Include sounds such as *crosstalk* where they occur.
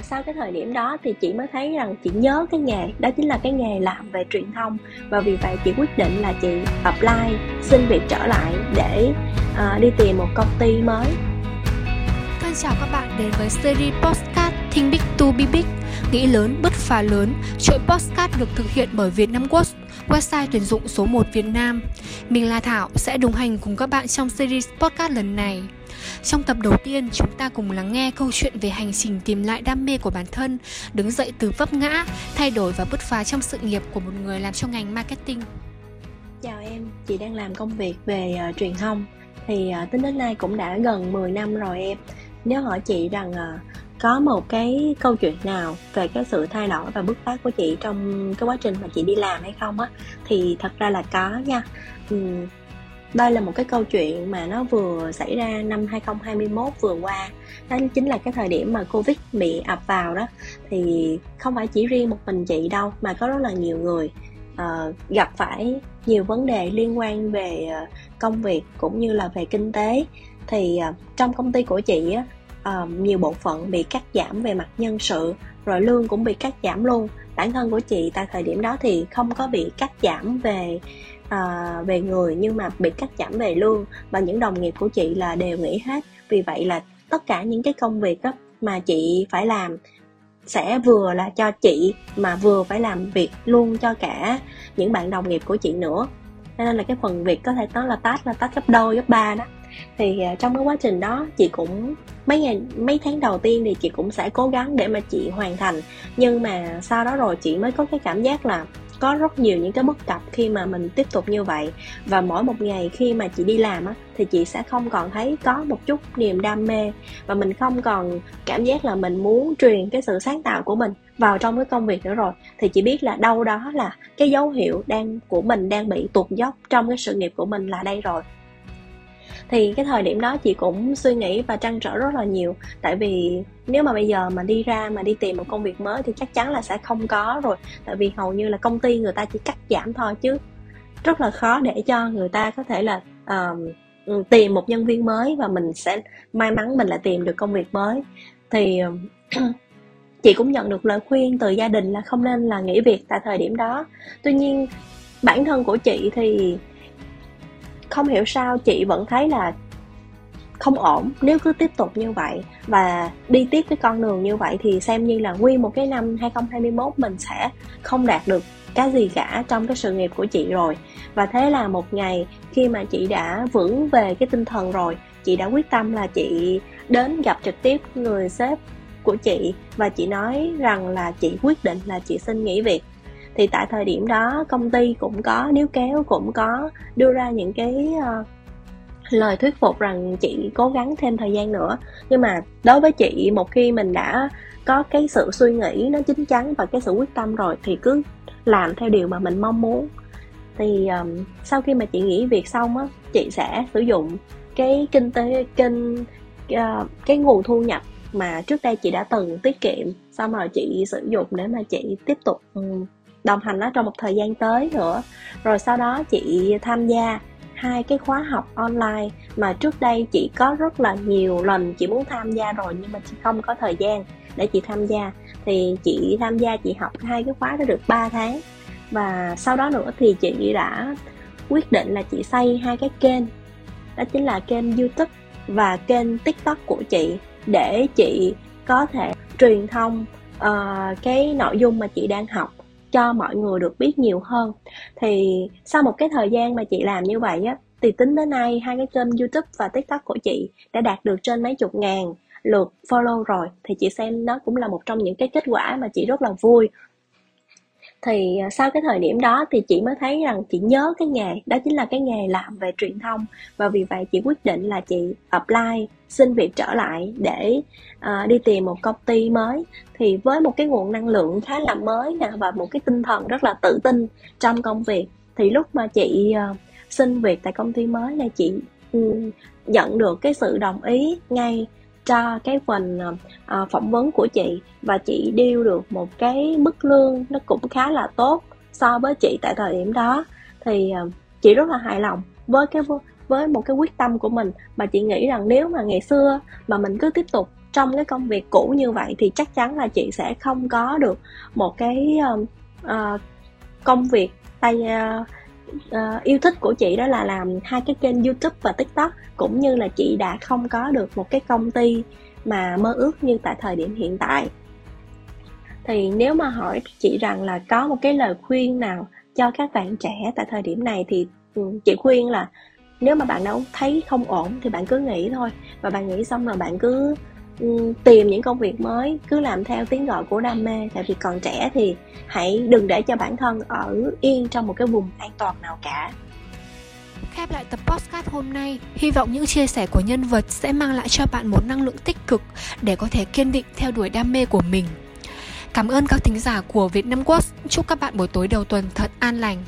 sau cái thời điểm đó thì chị mới thấy rằng chị nhớ cái nghề đó chính là cái nghề làm về truyền thông. Và vì vậy chị quyết định là chị apply xin việc trở lại để uh, đi tìm một công ty mới. Thân chào các bạn đến với series podcast Think Big to Be Big Nghĩ lớn, bứt phá lớn Chuỗi podcast được thực hiện bởi Việt Nam Quốc Website tuyển dụng số 1 Việt Nam Mình là Thảo sẽ đồng hành cùng các bạn trong series podcast lần này trong tập đầu tiên, chúng ta cùng lắng nghe câu chuyện về hành trình tìm lại đam mê của bản thân, đứng dậy từ vấp ngã, thay đổi và bứt phá trong sự nghiệp của một người làm trong ngành marketing. Chào em, chị đang làm công việc về uh, truyền thông thì uh, tính đến nay cũng đã gần 10 năm rồi em. Nếu hỏi chị rằng uh, có một cái câu chuyện nào về cái sự thay đổi và bước phát của chị trong cái quá trình mà chị đi làm hay không á thì thật ra là có nha. Uhm, đây là một cái câu chuyện mà nó vừa xảy ra năm 2021 vừa qua. Đó chính là cái thời điểm mà covid bị ập vào đó. Thì không phải chỉ riêng một mình chị đâu mà có rất là nhiều người uh, gặp phải nhiều vấn đề liên quan về uh, công việc cũng như là về kinh tế. Thì uh, trong công ty của chị á um, nhiều bộ phận bị cắt giảm về mặt nhân sự rồi lương cũng bị cắt giảm luôn. Bản thân của chị tại thời điểm đó thì không có bị cắt giảm về uh, về người nhưng mà bị cắt giảm về lương. Và những đồng nghiệp của chị là đều nghỉ hết. Vì vậy là tất cả những cái công việc đó mà chị phải làm sẽ vừa là cho chị mà vừa phải làm việc luôn cho cả những bạn đồng nghiệp của chị nữa. Nên là cái phần việc có thể nói là tát là tát gấp đôi gấp ba đó. Thì ờ, trong cái quá trình đó chị cũng mấy ngày, mấy tháng đầu tiên thì chị cũng sẽ cố gắng để mà chị hoàn thành. Nhưng mà sau đó rồi chị mới có cái cảm giác là có rất nhiều những cái bất cập khi mà mình tiếp tục như vậy. Và mỗi một ngày khi mà chị đi làm á, thì chị sẽ không còn thấy có một chút niềm đam mê. Và mình không còn cảm giác là mình muốn truyền cái sự sáng tạo của mình vào trong cái công việc nữa rồi. Thì chị biết là đâu đó là cái dấu hiệu đang, của mình đang bị tụt dốc trong cái sự nghiệp của mình là đây rồi thì cái thời điểm đó chị cũng suy nghĩ và trăn trở rất là nhiều. Tại vì nếu mà bây giờ mà đi ra mà đi tìm một công việc mới thì chắc chắn là sẽ không có rồi. Tại vì hầu như là công ty người ta chỉ cắt giảm thôi chứ rất là khó để cho người ta có thể là um, tìm một nhân viên mới và mình sẽ may mắn mình lại tìm được công việc mới. Thì *clears throat* chị cũng nhận được lời khuyên từ gia đình là không nên là nghỉ việc tại thời điểm đó. Tuy nhiên bản thân của chị thì không hiểu sao chị vẫn thấy là không ổn nếu cứ tiếp tục như vậy và đi tiếp cái con đường như vậy thì xem như là nguyên một cái năm 2021 mình sẽ không đạt được cái gì cả trong cái sự nghiệp của chị rồi. Và thế là một ngày khi mà chị đã vững về cái tinh thần rồi, chị đã quyết tâm là chị đến gặp trực tiếp người sếp của chị và chị nói rằng là chị quyết định là chị xin nghỉ việc thì tại thời điểm đó công ty cũng có níu kéo cũng có đưa ra những cái uh, lời thuyết phục rằng chị cố gắng thêm thời gian nữa. Nhưng mà đối với chị một khi mình đã có cái sự suy nghĩ nó chín chắn và cái sự quyết tâm rồi thì cứ làm theo điều mà mình mong muốn. Thì um, sau khi mà chị nghỉ việc xong á chị sẽ sử dụng cái kinh tế kinh uh, cái nguồn thu nhập mà trước đây chị đã từng tiết kiệm. Xong rồi chị sử dụng để mà chị tiếp tục um, đồng hành nó trong một thời gian tới nữa. Rồi sau đó chị tham gia hai cái khóa học online mà trước đây chị có rất là nhiều lần chị muốn tham gia rồi nhưng mà chị không có thời gian để chị tham gia. Thì chị tham gia chị học hai cái khóa đó được 3 tháng. Và sau đó nữa thì chị đã quyết định là chị xây hai cái kênh. Đó chính là kênh youtube và kênh tiktok của chị để chị có thể truyền thông uh, cái nội dung mà chị đang học cho mọi người được biết nhiều hơn. Thì sau một cái thời gian mà chị làm như vậy á, thì tính đến nay hai cái kênh youtube và tiktok của chị đã đạt được trên mấy chục ngàn lượt follow rồi. Thì chị xem nó cũng là một trong những cái kết quả mà chị rất là vui thì à, sau cái thời điểm đó thì chị mới thấy rằng chị nhớ cái nghề đó chính là cái nghề làm về truyền thông. Và vì vậy chị quyết định là chị apply xin việc trở lại để uh, đi tìm một công ty mới. Thì với một cái nguồn năng lượng khá là mới nè và một cái tinh thần rất là tự tin trong công việc thì lúc mà chị uh, xin việc tại công ty mới là chị um, nhận được cái sự đồng ý ngay cho cái phần uh, phỏng vấn của chị và chị điêu được một cái mức lương nó cũng khá là tốt so với chị tại thời điểm đó. Thì uh, chị rất là hài lòng với cái với một cái quyết tâm của mình mà chị nghĩ rằng nếu mà ngày xưa mà mình cứ tiếp tục trong cái công việc cũ như vậy thì chắc chắn là chị sẽ không có được một cái uh, uh, công việc tay uh, uh, yêu thích của chị đó là làm hai cái kênh youtube và tiktok cũng như là chị đã không có được một cái công ty mà mơ ước như tại thời điểm hiện tại. Thì nếu mà hỏi chị rằng là có một cái lời khuyên nào cho các bạn trẻ tại thời điểm này thì ừ, chị khuyên là nếu mà bạn đâu thấy không ổn thì bạn cứ nghĩ thôi. Và bạn nghĩ xong rồi bạn cứ Ừ, tìm những công việc mới cứ làm theo tiếng gọi của đam mê tại vì còn trẻ thì hãy đừng để cho bản thân ở yên trong một cái vùng an toàn nào cả Khép lại tập podcast hôm nay, hy vọng những chia sẻ của nhân vật sẽ mang lại cho bạn một năng lượng tích cực để có thể kiên định theo đuổi đam mê của mình. Cảm ơn các thính giả của Việt Nam Quốc. Chúc các bạn buổi tối đầu tuần thật an lành.